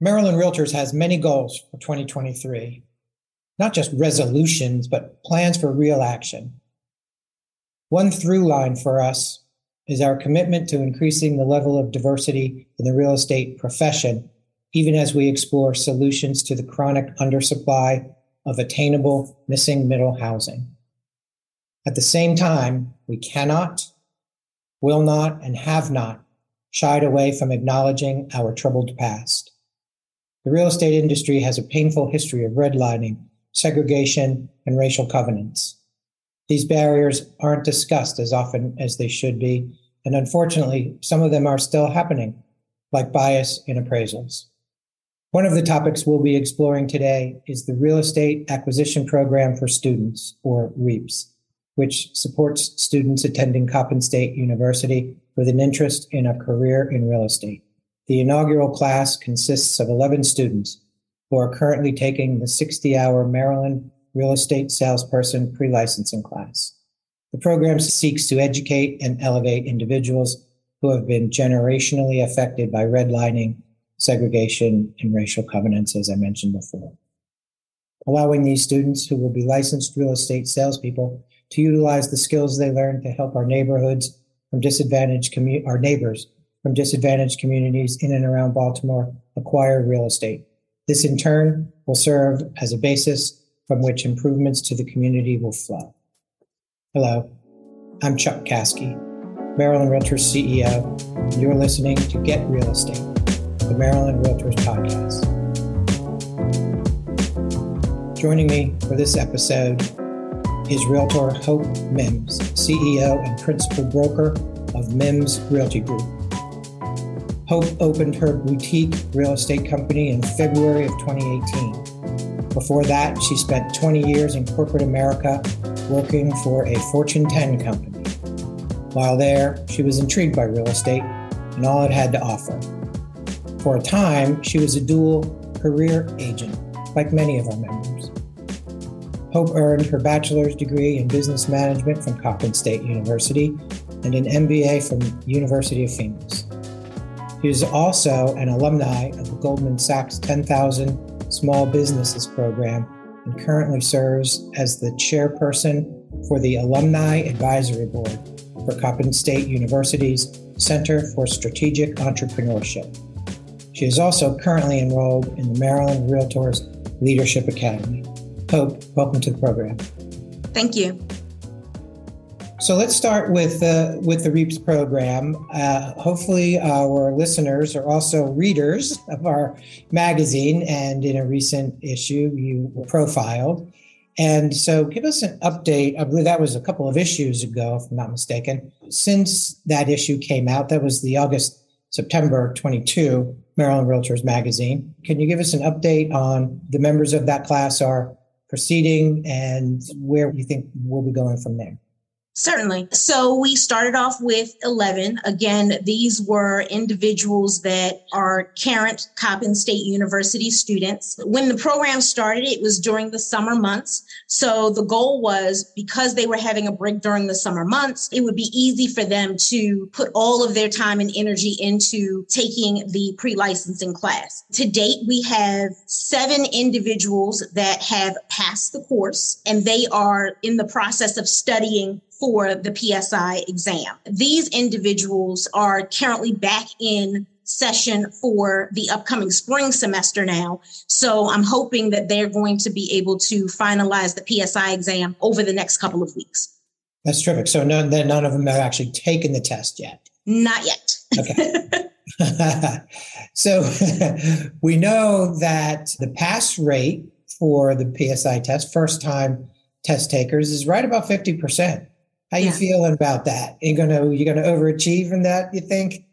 Maryland Realtors has many goals for 2023, not just resolutions, but plans for real action. One through line for us is our commitment to increasing the level of diversity in the real estate profession, even as we explore solutions to the chronic undersupply of attainable missing middle housing. At the same time, we cannot, will not, and have not shied away from acknowledging our troubled past. The real estate industry has a painful history of redlining, segregation, and racial covenants. These barriers aren't discussed as often as they should be, and unfortunately, some of them are still happening, like bias in appraisals. One of the topics we'll be exploring today is the Real Estate Acquisition Program for Students, or REAPS, which supports students attending Coppin State University with an interest in a career in real estate. The inaugural class consists of 11 students who are currently taking the 60 hour Maryland Real Estate Salesperson pre licensing class. The program seeks to educate and elevate individuals who have been generationally affected by redlining, segregation, and racial covenants, as I mentioned before. Allowing these students who will be licensed real estate salespeople to utilize the skills they learn to help our neighborhoods from disadvantaged commu- our neighbors from disadvantaged communities in and around Baltimore acquire real estate. This in turn will serve as a basis from which improvements to the community will flow. Hello, I'm Chuck Caskey, Maryland Realtors CEO, and you're listening to Get Real Estate, the Maryland Realtors podcast. Joining me for this episode is Realtor Hope Mims, CEO and principal broker of Mims Realty Group. Hope opened her boutique real estate company in February of 2018. Before that, she spent 20 years in corporate America working for a Fortune 10 company. While there, she was intrigued by real estate and all it had to offer. For a time, she was a dual career agent, like many of our members. Hope earned her bachelor's degree in business management from Coppin State University and an MBA from University of Phoenix. He is also an alumni of the Goldman Sachs 10,000 Small Businesses Program and currently serves as the chairperson for the Alumni Advisory Board for Coppin State University's Center for Strategic Entrepreneurship. She is also currently enrolled in the Maryland Realtors Leadership Academy. Hope, welcome to the program. Thank you. So let's start with uh, with the REAPS program. Uh, hopefully, our listeners are also readers of our magazine, and in a recent issue, you were profiled. And so, give us an update. I believe that was a couple of issues ago, if I'm not mistaken. Since that issue came out, that was the August September 22 Maryland Realtors magazine. Can you give us an update on the members of that class are proceeding and where you think we'll be going from there? Certainly. So we started off with 11. Again, these were individuals that are current Coppin State University students. When the program started, it was during the summer months. So the goal was because they were having a break during the summer months, it would be easy for them to put all of their time and energy into taking the pre licensing class. To date, we have seven individuals that have passed the course and they are in the process of studying for the PSI exam. These individuals are currently back in session for the upcoming spring semester now. So I'm hoping that they're going to be able to finalize the PSI exam over the next couple of weeks. That's terrific. So none, none of them have actually taken the test yet. Not yet. Okay. so we know that the pass rate for the PSI test, first time test takers, is right about 50%. How yeah. you feeling about that? You're gonna you're gonna overachieve in that? You think?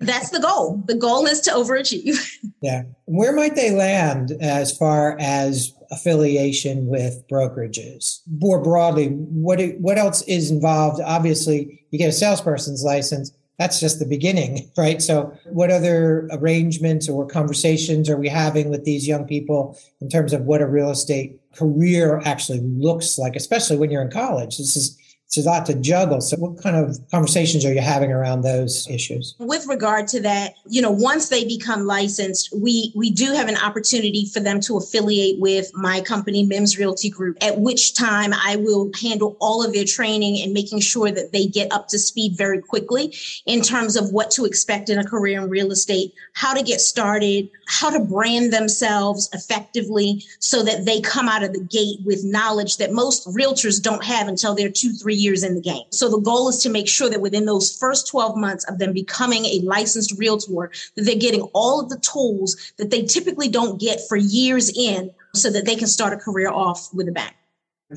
That's the goal. The goal is to overachieve. yeah. Where might they land as far as affiliation with brokerages? More broadly, what what else is involved? Obviously, you get a salesperson's license. That's just the beginning, right? So, what other arrangements or conversations are we having with these young people in terms of what a real estate career actually looks like, especially when you're in college? This is it's a lot to juggle. So, what kind of conversations are you having around those issues? With regard to that, you know, once they become licensed, we we do have an opportunity for them to affiliate with my company, Mims Realty Group. At which time, I will handle all of their training and making sure that they get up to speed very quickly in terms of what to expect in a career in real estate, how to get started, how to brand themselves effectively, so that they come out of the gate with knowledge that most realtors don't have until they're two, three years in the game. So the goal is to make sure that within those first 12 months of them becoming a licensed realtor, that they're getting all of the tools that they typically don't get for years in so that they can start a career off with a bang.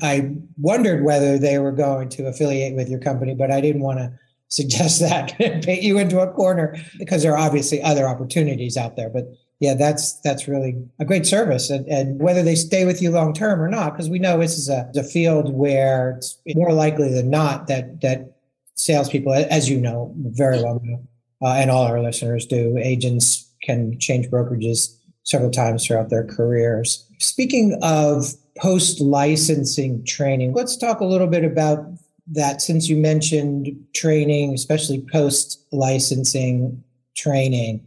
I wondered whether they were going to affiliate with your company, but I didn't want to suggest that and paint you into a corner because there are obviously other opportunities out there. But yeah, that's that's really a great service, and, and whether they stay with you long term or not, because we know this is a, a field where it's more likely than not that that salespeople, as you know very well, uh, and all our listeners do, agents can change brokerages several times throughout their careers. Speaking of post licensing training, let's talk a little bit about that. Since you mentioned training, especially post licensing training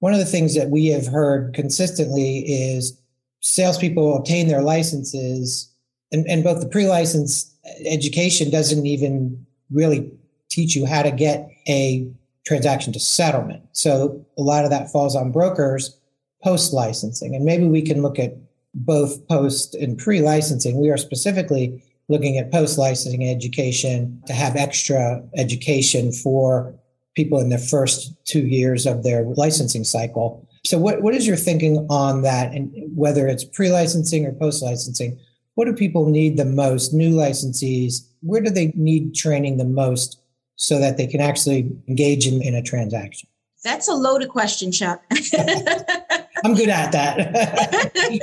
one of the things that we have heard consistently is salespeople obtain their licenses, and, and both the pre license education doesn't even really teach you how to get a transaction to settlement. So a lot of that falls on brokers post licensing. And maybe we can look at both post and pre licensing. We are specifically looking at post licensing education to have extra education for people in the first two years of their licensing cycle. So, what, what is your thinking on that? And whether it's pre licensing or post licensing, what do people need the most? New licensees, where do they need training the most so that they can actually engage in, in a transaction? That's a loaded question, Chuck. I'm good at that.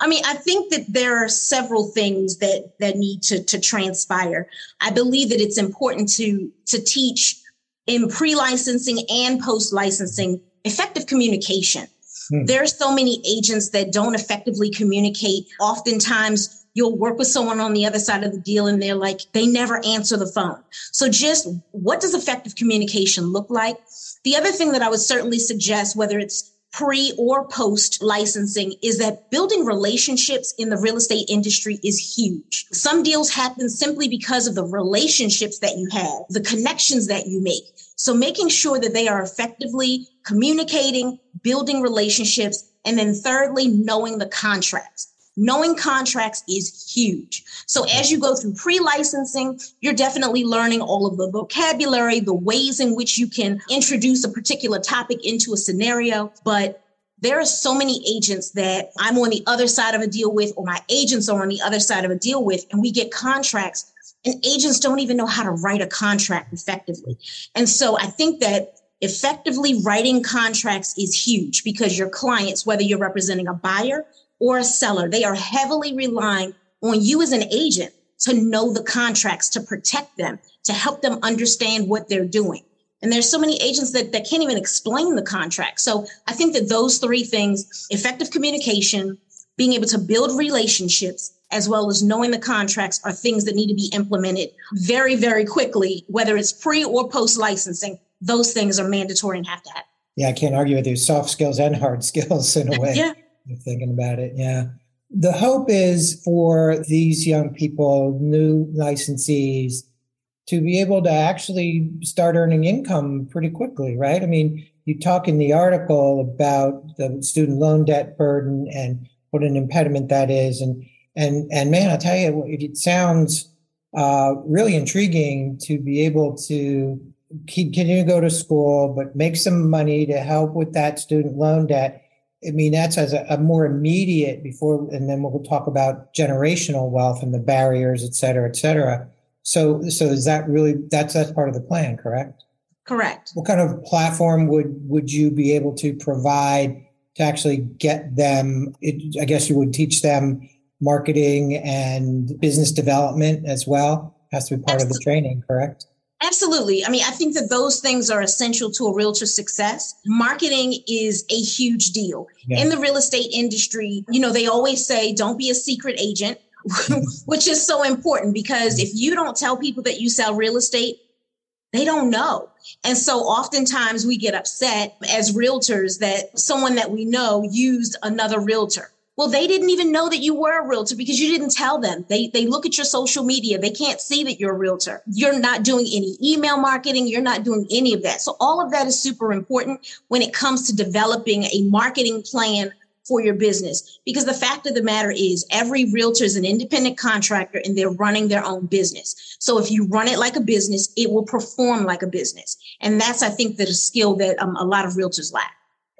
I mean, I think that there are several things that that need to to transpire. I believe that it's important to to teach in pre-licensing and post-licensing effective communication. Hmm. There are so many agents that don't effectively communicate. Oftentimes, you'll work with someone on the other side of the deal and they're like, they never answer the phone. So, just what does effective communication look like? The other thing that I would certainly suggest, whether it's pre or post licensing is that building relationships in the real estate industry is huge. Some deals happen simply because of the relationships that you have, the connections that you make. So making sure that they are effectively communicating, building relationships, and then thirdly, knowing the contracts. Knowing contracts is huge. So as you go through pre-licensing, you're definitely learning all of the vocabulary, the ways in which you can introduce a particular topic into a scenario. But there are so many agents that I'm on the other side of a deal with, or my agents are on the other side of a deal with, and we get contracts and agents don't even know how to write a contract effectively. And so I think that effectively writing contracts is huge because your clients, whether you're representing a buyer or a seller, they are heavily relying on you as an agent to know the contracts, to protect them, to help them understand what they're doing. And there's so many agents that, that can't even explain the contract. So I think that those three things, effective communication, being able to build relationships, as well as knowing the contracts are things that need to be implemented very, very quickly, whether it's pre or post licensing. Those things are mandatory and have to happen. Yeah, I can't argue with you. Soft skills and hard skills in a way. yeah thinking about it. Yeah. The hope is for these young people, new licensees, to be able to actually start earning income pretty quickly, right? I mean, you talk in the article about the student loan debt burden and what an impediment that is. And and and man, I tell you, it sounds uh, really intriguing to be able to continue to go to school, but make some money to help with that student loan debt I mean, that's as a, a, more immediate before, and then we'll talk about generational wealth and the barriers, et cetera, et cetera. So, so is that really that's that's part of the plan, correct? Correct. What kind of platform would would you be able to provide to actually get them? It, I guess you would teach them marketing and business development as well. Has to be part Absolutely. of the training, correct? Absolutely. I mean, I think that those things are essential to a realtor's success. Marketing is a huge deal. In the real estate industry, you know, they always say don't be a secret agent. which is so important because if you don't tell people that you sell real estate, they don't know. And so oftentimes we get upset as realtors that someone that we know used another realtor. Well, they didn't even know that you were a realtor because you didn't tell them. They they look at your social media. They can't see that you're a realtor. You're not doing any email marketing, you're not doing any of that. So all of that is super important when it comes to developing a marketing plan for your business. Because the fact of the matter is, every realtor is an independent contractor and they're running their own business. So if you run it like a business, it will perform like a business. And that's, I think, a skill that um, a lot of realtors lack.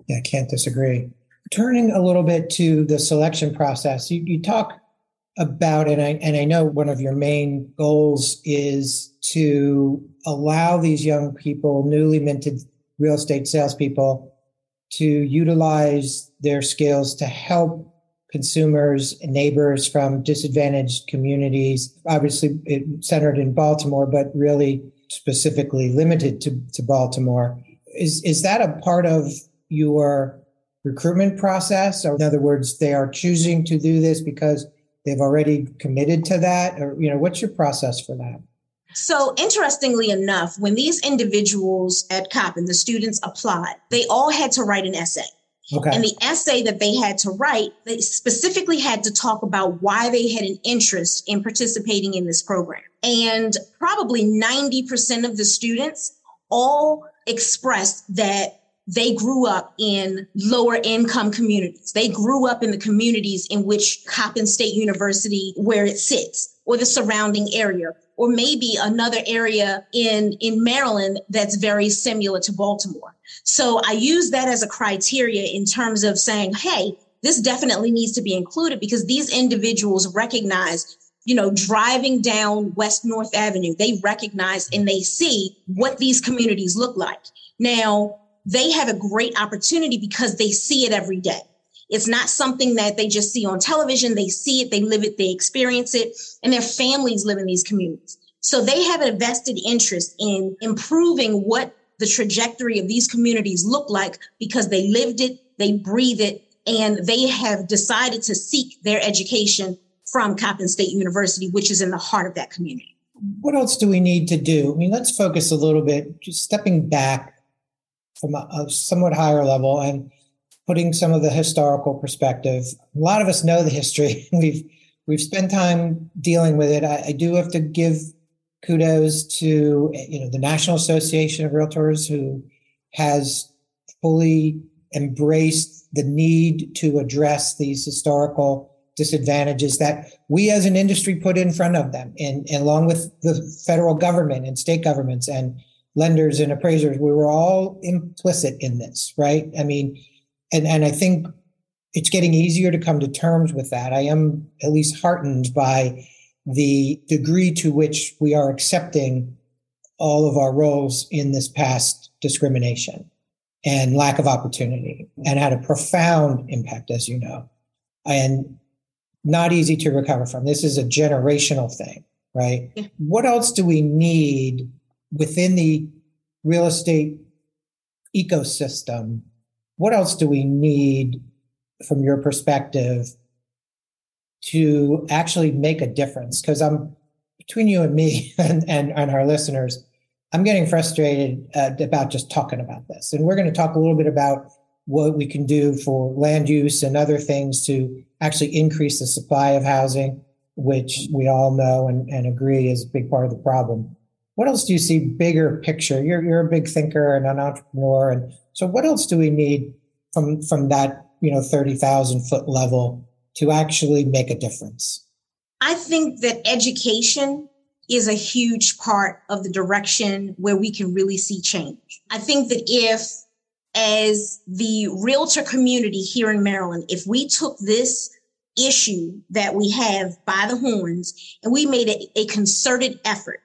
Yeah, I can't disagree. Turning a little bit to the selection process, you, you talk about and I and I know one of your main goals is to allow these young people, newly minted real estate salespeople, to utilize their skills to help consumers and neighbors from disadvantaged communities. Obviously, centered in Baltimore, but really specifically limited to, to Baltimore. Is, is that a part of your recruitment process? Or in other words, they are choosing to do this because they've already committed to that? Or, you know, what's your process for that? So, interestingly enough, when these individuals at Coppin, the students applied, they all had to write an essay. Okay. And the essay that they had to write, they specifically had to talk about why they had an interest in participating in this program. And probably 90% of the students all expressed that they grew up in lower income communities. They grew up in the communities in which Coppin State University, where it sits, or the surrounding area, or maybe another area in, in Maryland that's very similar to Baltimore. So I use that as a criteria in terms of saying, hey, this definitely needs to be included because these individuals recognize you know, driving down West North Avenue, they recognize and they see what these communities look like. Now, they have a great opportunity because they see it every day. It's not something that they just see on television. They see it, they live it, they experience it, and their families live in these communities. So they have a vested interest in improving what the trajectory of these communities look like because they lived it, they breathe it, and they have decided to seek their education from Coppin State University, which is in the heart of that community. What else do we need to do? I mean, let's focus a little bit, just stepping back from a, a somewhat higher level and putting some of the historical perspective. A lot of us know the history. we've we've spent time dealing with it. I, I, do have to give kudos to you know the National Association of Realtors who has fully embraced the need to address these historical disadvantages that we as an industry put in front of them and, and along with the federal government and state governments and lenders and appraisers we were all implicit in this right i mean and and I think it's getting easier to come to terms with that. I am at least heartened by the degree to which we are accepting all of our roles in this past discrimination and lack of opportunity and had a profound impact, as you know, and not easy to recover from. This is a generational thing, right? Yeah. What else do we need within the real estate ecosystem what else do we need from your perspective to actually make a difference? Because I'm between you and me and, and, and our listeners, I'm getting frustrated uh, about just talking about this. And we're going to talk a little bit about what we can do for land use and other things to actually increase the supply of housing, which we all know and, and agree is a big part of the problem. What else do you see bigger picture? You're, you're a big thinker and an entrepreneur. And so what else do we need from, from that, you know, 30,000 foot level to actually make a difference? I think that education is a huge part of the direction where we can really see change. I think that if, as the realtor community here in Maryland, if we took this issue that we have by the horns and we made a, a concerted effort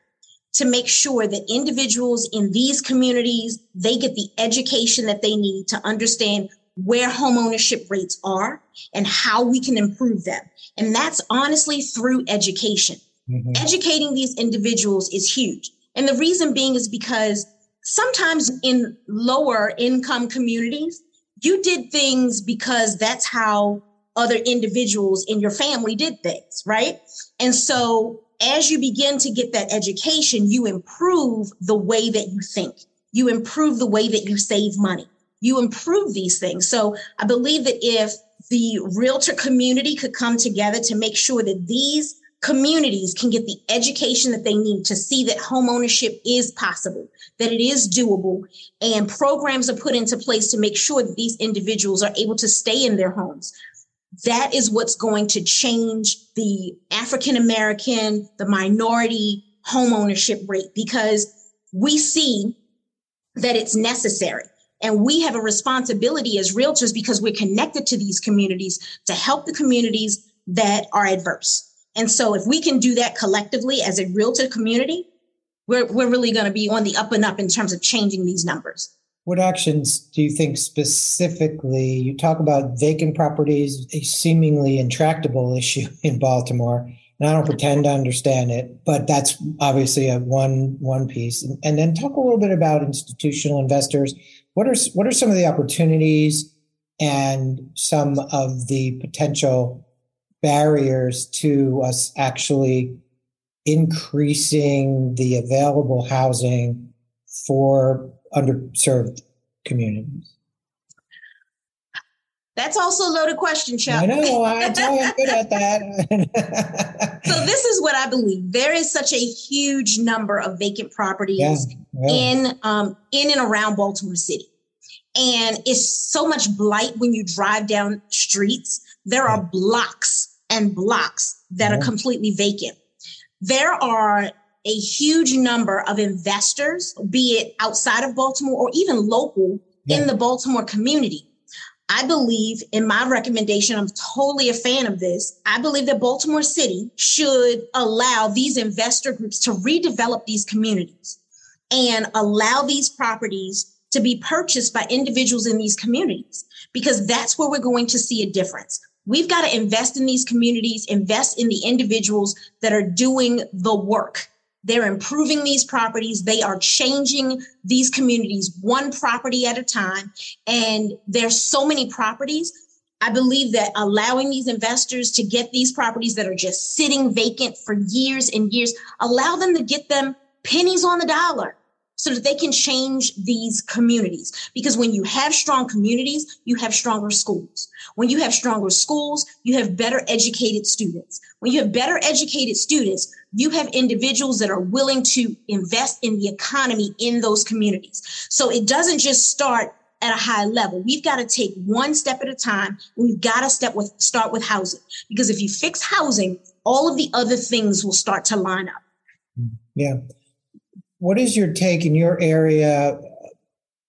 to make sure that individuals in these communities they get the education that they need to understand where homeownership rates are and how we can improve them. And that's honestly through education. Mm-hmm. Educating these individuals is huge. And the reason being is because sometimes in lower income communities, you did things because that's how other individuals in your family did things, right? And so as you begin to get that education, you improve the way that you think. You improve the way that you save money. You improve these things. So I believe that if the realtor community could come together to make sure that these communities can get the education that they need to see that home ownership is possible, that it is doable, and programs are put into place to make sure that these individuals are able to stay in their homes. That is what's going to change the African American, the minority home ownership rate because we see that it's necessary. And we have a responsibility as realtors because we're connected to these communities to help the communities that are adverse. And so if we can do that collectively as a realtor community, we're, we're really going to be on the up and up in terms of changing these numbers. What actions do you think specifically? You talk about vacant properties, a seemingly intractable issue in Baltimore. And I don't pretend to understand it, but that's obviously a one one piece. And, and then talk a little bit about institutional investors. What are what are some of the opportunities and some of the potential barriers to us actually increasing the available housing for underserved communities? That's also a loaded question, Chuck. I know. I tell you, I'm good at that. so this is what I believe. There is such a huge number of vacant properties yeah, yeah. in um, in and around Baltimore City, and it's so much blight when you drive down streets. There are blocks and blocks that are completely vacant. There are a huge number of investors, be it outside of Baltimore or even local yeah. in the Baltimore community. I believe in my recommendation, I'm totally a fan of this. I believe that Baltimore City should allow these investor groups to redevelop these communities and allow these properties to be purchased by individuals in these communities because that's where we're going to see a difference. We've got to invest in these communities, invest in the individuals that are doing the work. They're improving these properties. They are changing these communities one property at a time. And there's so many properties. I believe that allowing these investors to get these properties that are just sitting vacant for years and years, allow them to get them pennies on the dollar so that they can change these communities. Because when you have strong communities, you have stronger schools. When you have stronger schools, you have better educated students. When you have better educated students, you have individuals that are willing to invest in the economy in those communities. So it doesn't just start at a high level. We've got to take one step at a time. We've got to step with start with housing because if you fix housing, all of the other things will start to line up. Yeah. What is your take in your area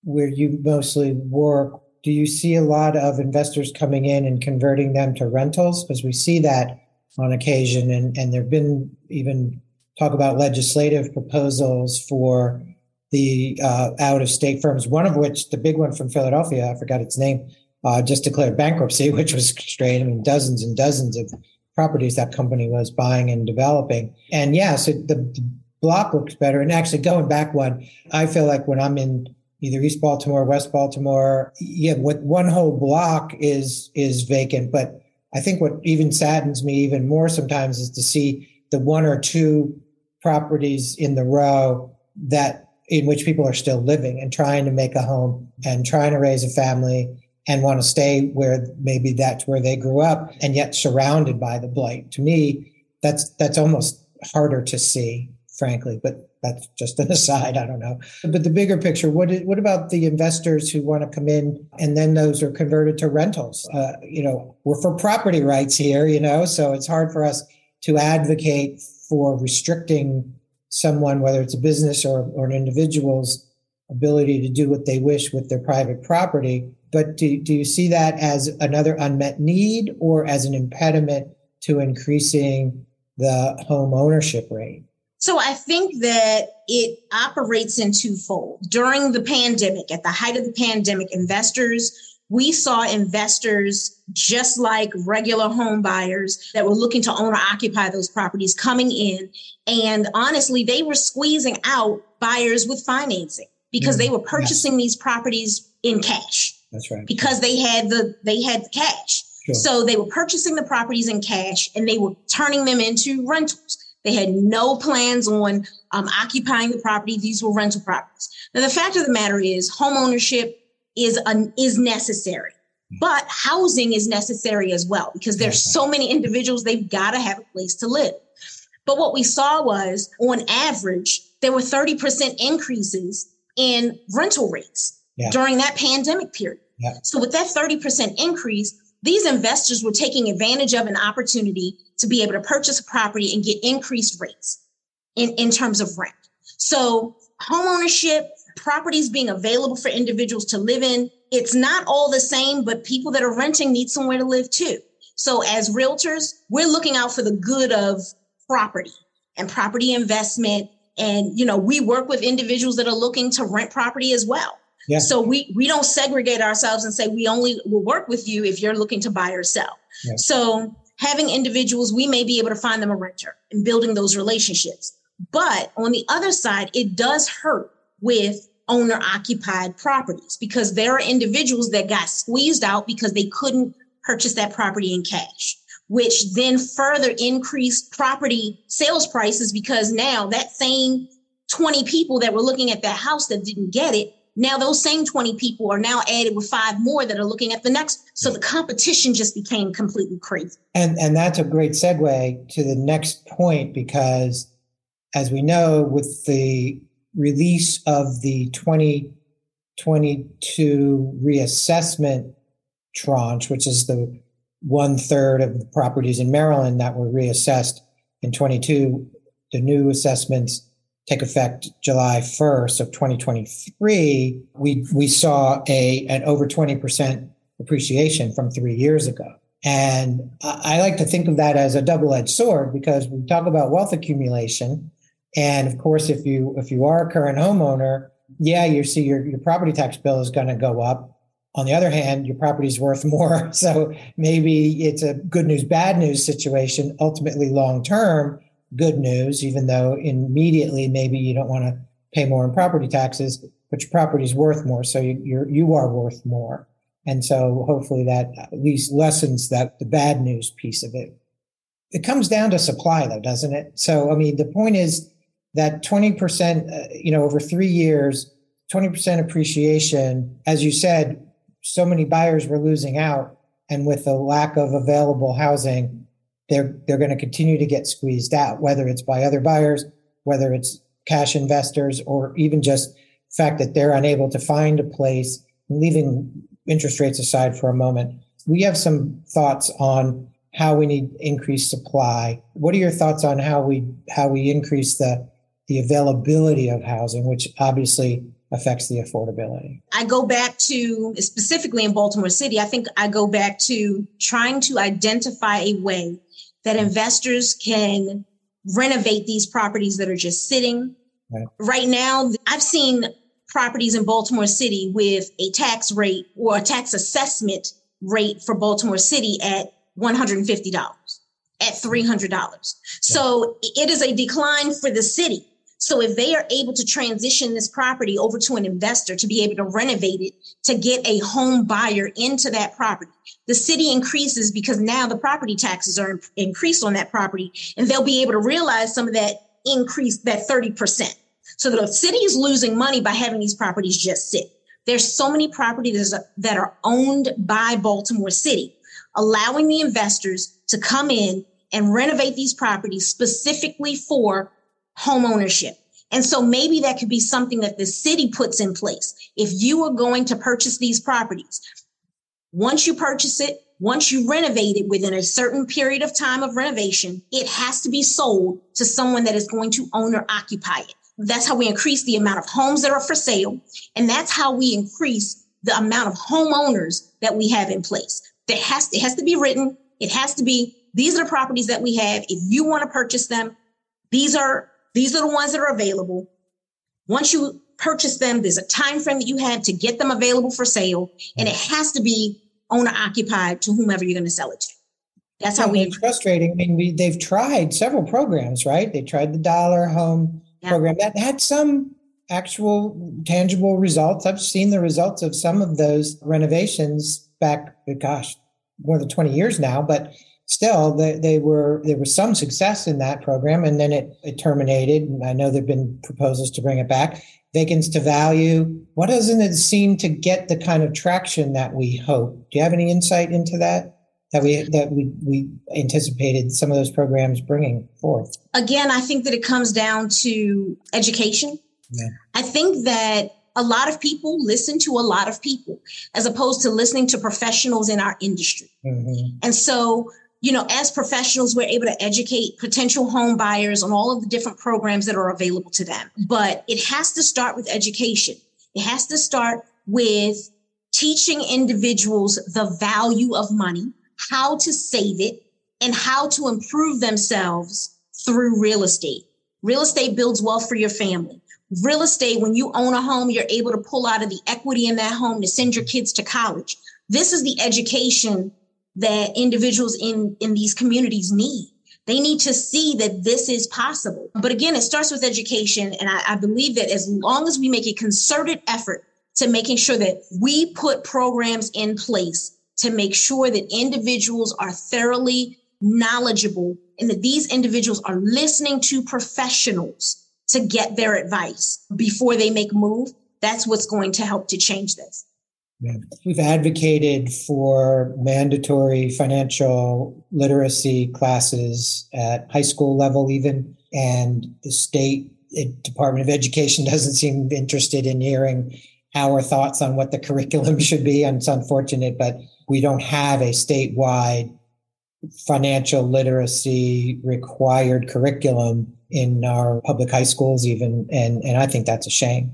where you mostly work? Do you see a lot of investors coming in and converting them to rentals? Because we see that on occasion, and, and there have been even talk about legislative proposals for the uh, out of state firms, one of which, the big one from Philadelphia, I forgot its name, uh, just declared bankruptcy, which was strange. I mean, dozens and dozens of properties that company was buying and developing. And yes, yeah, so the, the block looks better. And actually, going back one, I feel like when I'm in either East Baltimore, or West Baltimore, yeah, what one whole block is is vacant. But I think what even saddens me even more sometimes is to see the one or two properties in the row that in which people are still living and trying to make a home and trying to raise a family and want to stay where maybe that's where they grew up and yet surrounded by the blight. To me, that's that's almost harder to see frankly, but that's just an aside. I don't know. But the bigger picture, what, is, what about the investors who want to come in and then those are converted to rentals? Uh, you know, we're for property rights here, you know, so it's hard for us to advocate for restricting someone, whether it's a business or, or an individual's ability to do what they wish with their private property. But do, do you see that as another unmet need or as an impediment to increasing the home ownership rate? So I think that it operates in twofold. During the pandemic, at the height of the pandemic, investors, we saw investors just like regular home buyers that were looking to own or occupy those properties coming in. And honestly, they were squeezing out buyers with financing because they mm, were purchasing these properties in cash. That's right. Because they had the they had the cash. Sure. So they were purchasing the properties in cash and they were turning them into rentals. They had no plans on um, occupying the property. These were rental properties. Now, the fact of the matter is, home ownership is an, is necessary, but housing is necessary as well because there's so many individuals. They've got to have a place to live. But what we saw was, on average, there were 30% increases in rental rates yeah. during that pandemic period. Yeah. So, with that 30% increase, these investors were taking advantage of an opportunity to be able to purchase a property and get increased rates in, in terms of rent. So, homeownership, properties being available for individuals to live in, it's not all the same, but people that are renting need somewhere to live too. So, as realtors, we're looking out for the good of property and property investment. And, you know, we work with individuals that are looking to rent property as well. Yeah. So we we don't segregate ourselves and say we only will work with you if you're looking to buy or sell. Yeah. So having individuals, we may be able to find them a renter and building those relationships. But on the other side, it does hurt with owner occupied properties because there are individuals that got squeezed out because they couldn't purchase that property in cash, which then further increased property sales prices because now that same 20 people that were looking at that house that didn't get it now those same 20 people are now added with five more that are looking at the next. So the competition just became completely crazy. And and that's a great segue to the next point because as we know, with the release of the 2022 reassessment tranche, which is the one third of the properties in Maryland that were reassessed in 22, the new assessments take effect July 1st of 2023, we, we saw a, an over 20% appreciation from three years ago. And I like to think of that as a double-edged sword because we talk about wealth accumulation. And of course, if you if you are a current homeowner, yeah, you see your, your property tax bill is going to go up. On the other hand, your property is worth more. So maybe it's a good news, bad news situation, ultimately long term good news, even though immediately maybe you don't want to pay more in property taxes, but your property's worth more. So you, you're, you are worth more. And so hopefully that at least lessens that the bad news piece of it. It comes down to supply though, doesn't it? So, I mean, the point is that 20%, uh, you know, over three years, 20% appreciation, as you said, so many buyers were losing out. And with the lack of available housing, they're they're going to continue to get squeezed out, whether it's by other buyers, whether it's cash investors, or even just fact that they're unable to find a place. Leaving interest rates aside for a moment, we have some thoughts on how we need increased supply. What are your thoughts on how we how we increase the the availability of housing, which obviously affects the affordability. I go back to specifically in Baltimore City, I think I go back to trying to identify a way that investors can renovate these properties that are just sitting. Right. right now, I've seen properties in Baltimore City with a tax rate or a tax assessment rate for Baltimore City at $150, at $300. So it is a decline for the city. So if they are able to transition this property over to an investor to be able to renovate it to get a home buyer into that property, the city increases because now the property taxes are increased on that property and they'll be able to realize some of that increase, that 30%. So the city is losing money by having these properties just sit. There's so many properties that are owned by Baltimore City, allowing the investors to come in and renovate these properties specifically for home ownership. And so maybe that could be something that the city puts in place. If you are going to purchase these properties, once you purchase it, once you renovate it within a certain period of time of renovation, it has to be sold to someone that is going to own or occupy it. That's how we increase the amount of homes that are for sale. And that's how we increase the amount of homeowners that we have in place. There has to, it has to be written. It has to be, these are the properties that we have. If you want to purchase them, these are these are the ones that are available. Once you purchase them, there's a time frame that you have to get them available for sale, and it has to be owner occupied to whomever you're going to sell it to. That's how we. It's frustrating. I mean, we, they've tried several programs, right? They tried the dollar home yeah. program that had some actual tangible results. I've seen the results of some of those renovations back, gosh, more than 20 years now, but still they, they were there was some success in that program and then it, it terminated. And I know there've been proposals to bring it back. Vacants to value. What doesn't it seem to get the kind of traction that we hope? Do you have any insight into that? That we that we we anticipated some of those programs bringing forth. Again, I think that it comes down to education. Yeah. I think that a lot of people listen to a lot of people as opposed to listening to professionals in our industry. Mm-hmm. And so, you know, as professionals, we're able to educate potential home buyers on all of the different programs that are available to them. But it has to start with education. It has to start with teaching individuals the value of money, how to save it, and how to improve themselves through real estate. Real estate builds wealth for your family real estate, when you own a home, you're able to pull out of the equity in that home to send your kids to college. This is the education that individuals in, in these communities need. They need to see that this is possible. But again, it starts with education. And I, I believe that as long as we make a concerted effort to making sure that we put programs in place to make sure that individuals are thoroughly knowledgeable and that these individuals are listening to professionals to get their advice before they make move, that's what's going to help to change this. Yeah. We've advocated for mandatory financial literacy classes at high school level, even, and the state eh, Department of Education doesn't seem interested in hearing our thoughts on what the curriculum should be. And it's unfortunate, but we don't have a statewide financial literacy required curriculum in our public high schools even and and i think that's a shame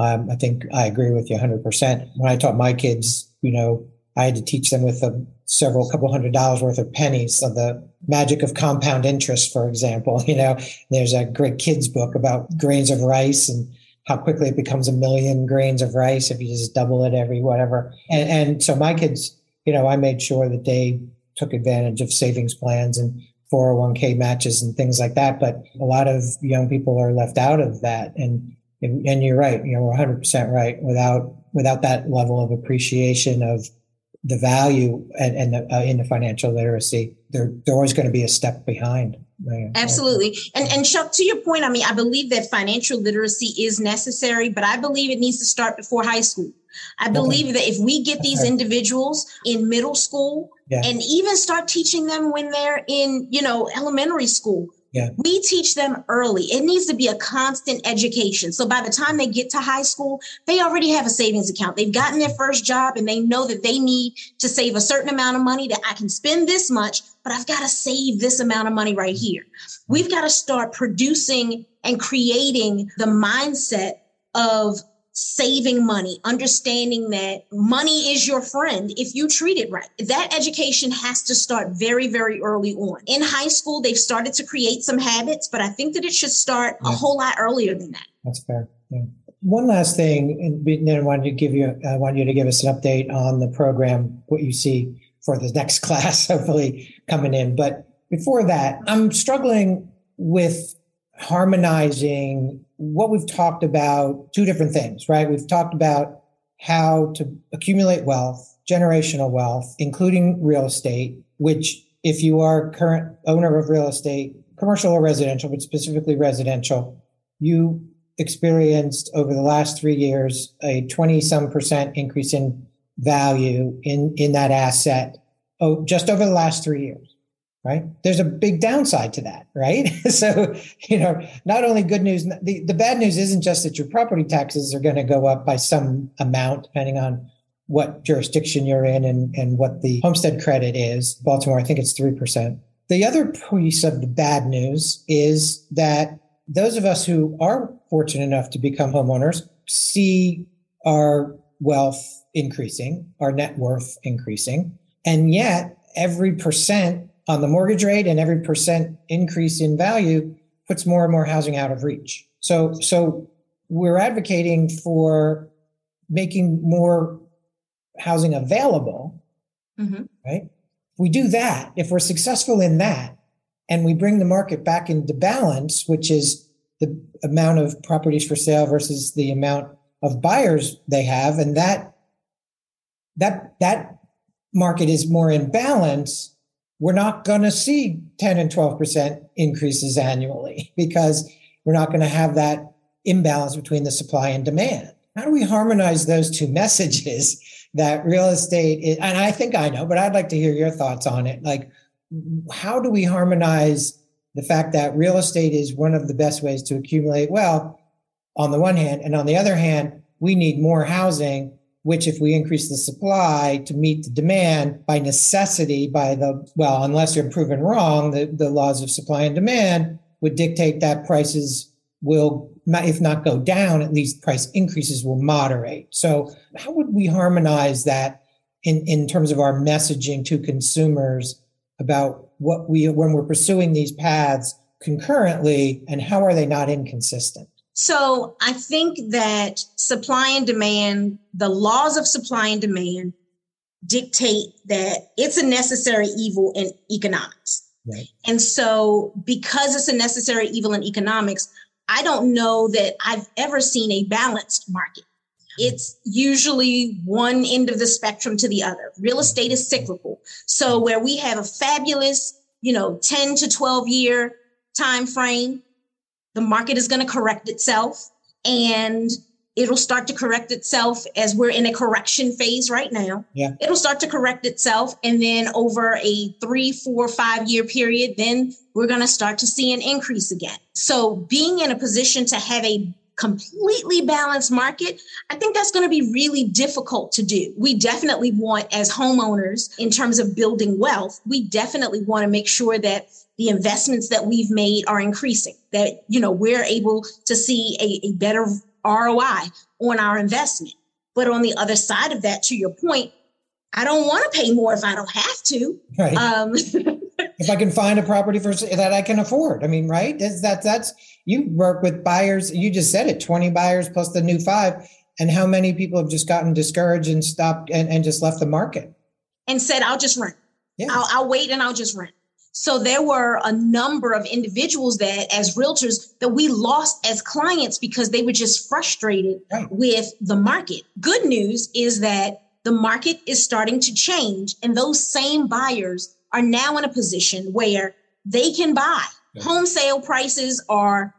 um, i think i agree with you 100% when i taught my kids you know i had to teach them with a several couple hundred dollars worth of pennies of the magic of compound interest for example you know there's a great kids book about grains of rice and how quickly it becomes a million grains of rice if you just double it every whatever and, and so my kids you know i made sure that they took advantage of savings plans and 401k matches and things like that. But a lot of young people are left out of that. And, and you're right, you know, we're 100% right. Without, without that level of appreciation of the value and, and the, uh, in the financial literacy, they're, they're always going to be a step behind. Absolutely. And and Chuck, to your point, I mean, I believe that financial literacy is necessary, but I believe it needs to start before high school. I believe okay. that if we get these individuals in middle school yeah. and even start teaching them when they're in, you know, elementary school, yeah. we teach them early. It needs to be a constant education. So by the time they get to high school, they already have a savings account. They've gotten their first job and they know that they need to save a certain amount of money that I can spend this much, but I've got to save this amount of money right here. We've got to start producing and creating the mindset of saving money, understanding that money is your friend if you treat it right. That education has to start very, very early on. In high school, they've started to create some habits, but I think that it should start yeah. a whole lot earlier than that. That's fair. Yeah. One last thing, and then I wanted to give you, I want you to give us an update on the program, what you see for the next class, hopefully coming in. But before that, I'm struggling with harmonizing what we've talked about two different things, right? We've talked about how to accumulate wealth, generational wealth, including real estate, which if you are current owner of real estate, commercial or residential, but specifically residential, you experienced over the last three years a 20 some percent increase in value in, in that asset oh, just over the last three years right? There's a big downside to that, right? so, you know, not only good news, the, the bad news isn't just that your property taxes are going to go up by some amount, depending on what jurisdiction you're in and, and what the homestead credit is. Baltimore, I think it's 3%. The other piece of the bad news is that those of us who are fortunate enough to become homeowners see our wealth increasing, our net worth increasing. And yet, every percent on the mortgage rate and every percent increase in value puts more and more housing out of reach. So, so we're advocating for making more housing available, mm-hmm. right? If we do that, if we're successful in that, and we bring the market back into balance, which is the amount of properties for sale versus the amount of buyers they have, and that that that market is more in balance, we're not going to see 10 and 12% increases annually because we're not going to have that imbalance between the supply and demand. How do we harmonize those two messages that real estate is, and I think I know, but I'd like to hear your thoughts on it. Like, how do we harmonize the fact that real estate is one of the best ways to accumulate wealth on the one hand, and on the other hand, we need more housing which if we increase the supply to meet the demand by necessity by the well unless you're proven wrong the, the laws of supply and demand would dictate that prices will if not go down at least price increases will moderate. So how would we harmonize that in, in terms of our messaging to consumers about what we when we're pursuing these paths concurrently and how are they not inconsistent so I think that supply and demand, the laws of supply and demand dictate that it's a necessary evil in economics. Right. And so because it's a necessary evil in economics, I don't know that I've ever seen a balanced market. Hmm. It's usually one end of the spectrum to the other. Real hmm. estate is cyclical. So hmm. where we have a fabulous, you know, 10 to 12 year time frame, the market is going to correct itself and it'll start to correct itself as we're in a correction phase right now. Yeah. It'll start to correct itself. And then over a three, four, five year period, then we're going to start to see an increase again. So being in a position to have a completely balanced market, I think that's going to be really difficult to do. We definitely want, as homeowners, in terms of building wealth, we definitely want to make sure that the investments that we've made are increasing, that, you know, we're able to see a, a better ROI on our investment. But on the other side of that, to your point, I don't want to pay more if I don't have to. Right. Um, if I can find a property for that I can afford. I mean, right? That's, that, that's you work with buyers. You just said it, 20 buyers plus the new five. And how many people have just gotten discouraged and stopped and, and just left the market? And said, I'll just rent. Yeah. I'll, I'll wait and I'll just rent. So there were a number of individuals that, as realtors, that we lost as clients because they were just frustrated right. with the market. Good news is that the market is starting to change, and those same buyers are now in a position where they can buy. Home sale prices are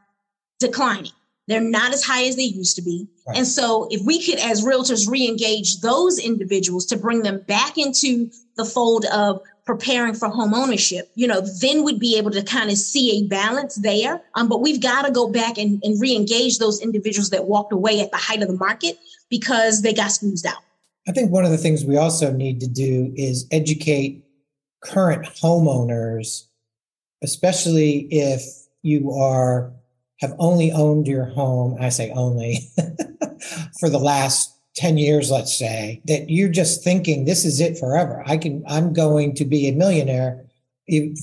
declining. They're not as high as they used to be. Right. And so, if we could, as realtors, re engage those individuals to bring them back into the fold of preparing for home ownership, you know, then we'd be able to kind of see a balance there. Um, but we've got to go back and, and re engage those individuals that walked away at the height of the market because they got squeezed out. I think one of the things we also need to do is educate current homeowners, especially if you are have only owned your home, I say only, for the last 10 years, let's say, that you're just thinking this is it forever. I can, I'm going to be a millionaire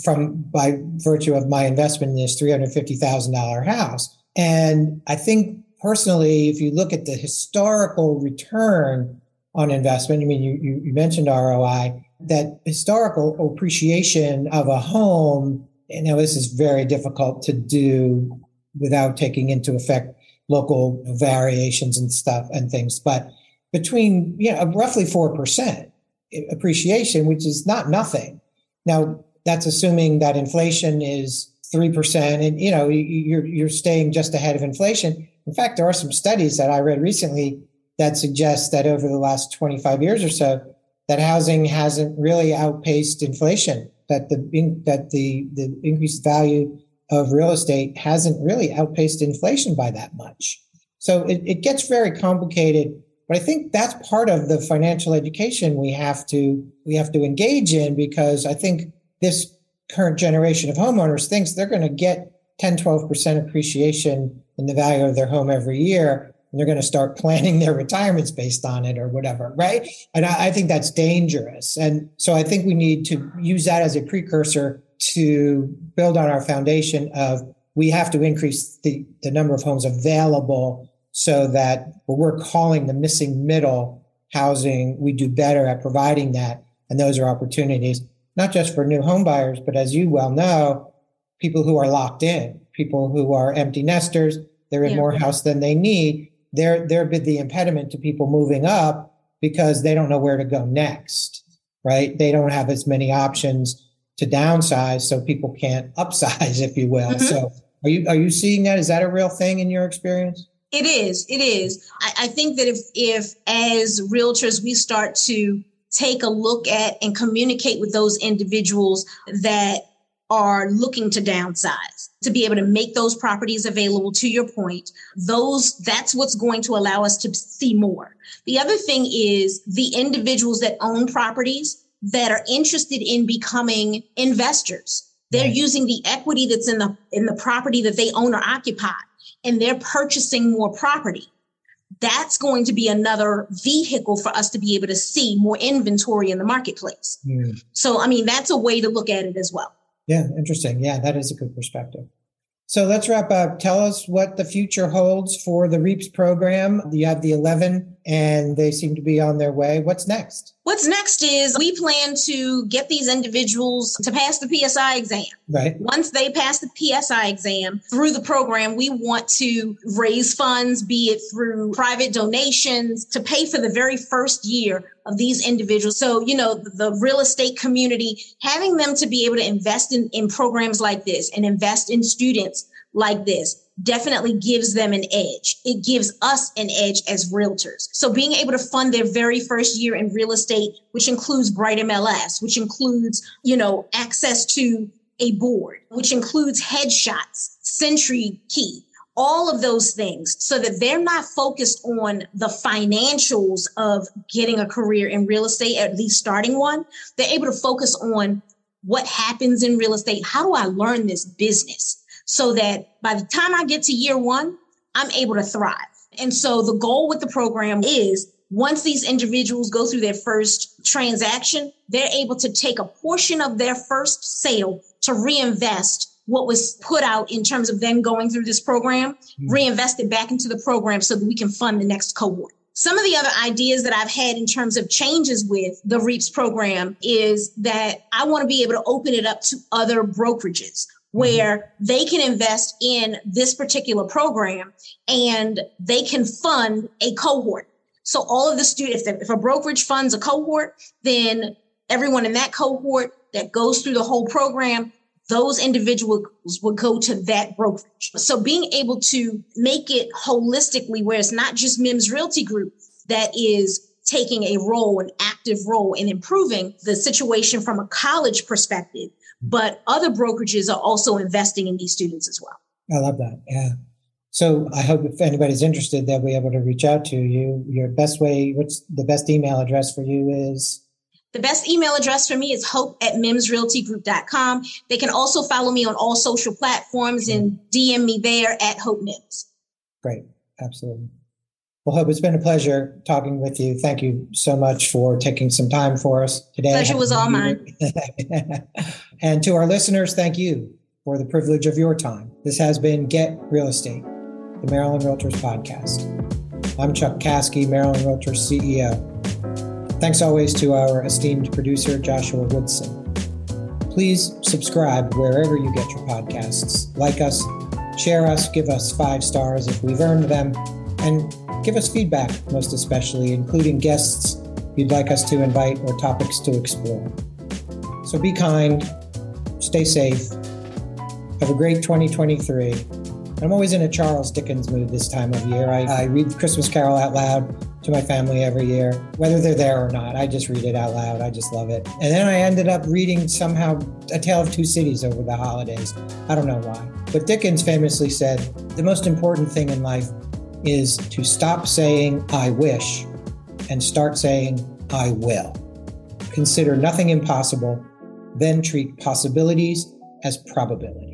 from by virtue of my investment in this $350,000 house. And I think personally, if you look at the historical return on investment, I mean, you, you mentioned ROI, that historical appreciation of a home, you know, this is very difficult to do without taking into effect local variations and stuff and things. But between you know roughly four percent appreciation, which is not nothing. Now that's assuming that inflation is three percent, and you know you're you're staying just ahead of inflation. In fact, there are some studies that I read recently that suggest that over the last 25 years or so, that housing hasn't really outpaced inflation. That the that the the increased value of real estate hasn't really outpaced inflation by that much. So it, it gets very complicated but I think that's part of the financial education we have to we have to engage in because I think this current generation of homeowners thinks they're going to get 10, 12% appreciation in the value of their home every year. And they're going to start planning their retirements based on it or whatever, right? And I, I think that's dangerous. And so I think we need to use that as a precursor to build on our foundation of we have to increase the, the number of homes available so that what we're calling the missing middle housing, we do better at providing that. And those are opportunities, not just for new home buyers, but as you well know, people who are locked in, people who are empty nesters, they're in yeah. more house than they need. They're, they're the impediment to people moving up because they don't know where to go next. right? They don't have as many options to downsize, so people can't upsize, if you will. Mm-hmm. So are you are you seeing that? Is that a real thing in your experience? It is. It is. I, I think that if if as realtors we start to take a look at and communicate with those individuals that are looking to downsize to be able to make those properties available to your point those that's what's going to allow us to see more the other thing is the individuals that own properties that are interested in becoming investors they're using the equity that's in the in the property that they own or occupy and they're purchasing more property that's going to be another vehicle for us to be able to see more inventory in the marketplace. Mm. So, I mean, that's a way to look at it as well. Yeah, interesting. Yeah, that is a good perspective. So let's wrap up. Tell us what the future holds for the REAPS program. You have the 11 and they seem to be on their way. What's next? What's next is we plan to get these individuals to pass the PSI exam. Right. Once they pass the PSI exam through the program, we want to raise funds, be it through private donations, to pay for the very first year of these individuals. So, you know, the real estate community, having them to be able to invest in, in programs like this and invest in students like this definitely gives them an edge. It gives us an edge as realtors. So being able to fund their very first year in real estate, which includes Bright MLS, which includes, you know, access to a board, which includes headshots, SentriKey, all of those things so that they're not focused on the financials of getting a career in real estate, at least starting one. They're able to focus on what happens in real estate. How do I learn this business? So that by the time I get to year one, I'm able to thrive. And so the goal with the program is once these individuals go through their first transaction, they're able to take a portion of their first sale to reinvest what was put out in terms of them going through this program, mm-hmm. reinvest it back into the program so that we can fund the next cohort. Some of the other ideas that I've had in terms of changes with the REAPS program is that I want to be able to open it up to other brokerages where mm-hmm. they can invest in this particular program and they can fund a cohort. So all of the students, if, if a brokerage funds a cohort, then everyone in that cohort that goes through the whole program, those individuals would go to that brokerage. So being able to make it holistically, where it's not just MIMS Realty Group that is taking a role, an active role in improving the situation from a college perspective, but other brokerages are also investing in these students as well. I love that. Yeah. So I hope if anybody's interested, they'll be able to reach out to you. Your best way, what's the best email address for you is? The best email address for me is hope at mimsrealtygroup.com. They can also follow me on all social platforms and mm-hmm. DM me there at Hope Mims. Great. Absolutely. Well, Hope, it's been a pleasure talking with you. Thank you so much for taking some time for us today. Pleasure was all mine. and to our listeners, thank you for the privilege of your time. This has been Get Real Estate, the Maryland Realtors Podcast. I'm Chuck Caskey, Maryland Realtors CEO. Thanks always to our esteemed producer, Joshua Woodson. Please subscribe wherever you get your podcasts. Like us, share us, give us five stars if we've earned them, and Give us feedback, most especially, including guests you'd like us to invite or topics to explore. So be kind, stay safe, have a great 2023. I'm always in a Charles Dickens mood this time of year. I, I read Christmas Carol out loud to my family every year, whether they're there or not. I just read it out loud. I just love it. And then I ended up reading somehow A Tale of Two Cities over the holidays. I don't know why. But Dickens famously said the most important thing in life is to stop saying, I wish, and start saying, I will. Consider nothing impossible, then treat possibilities as probabilities.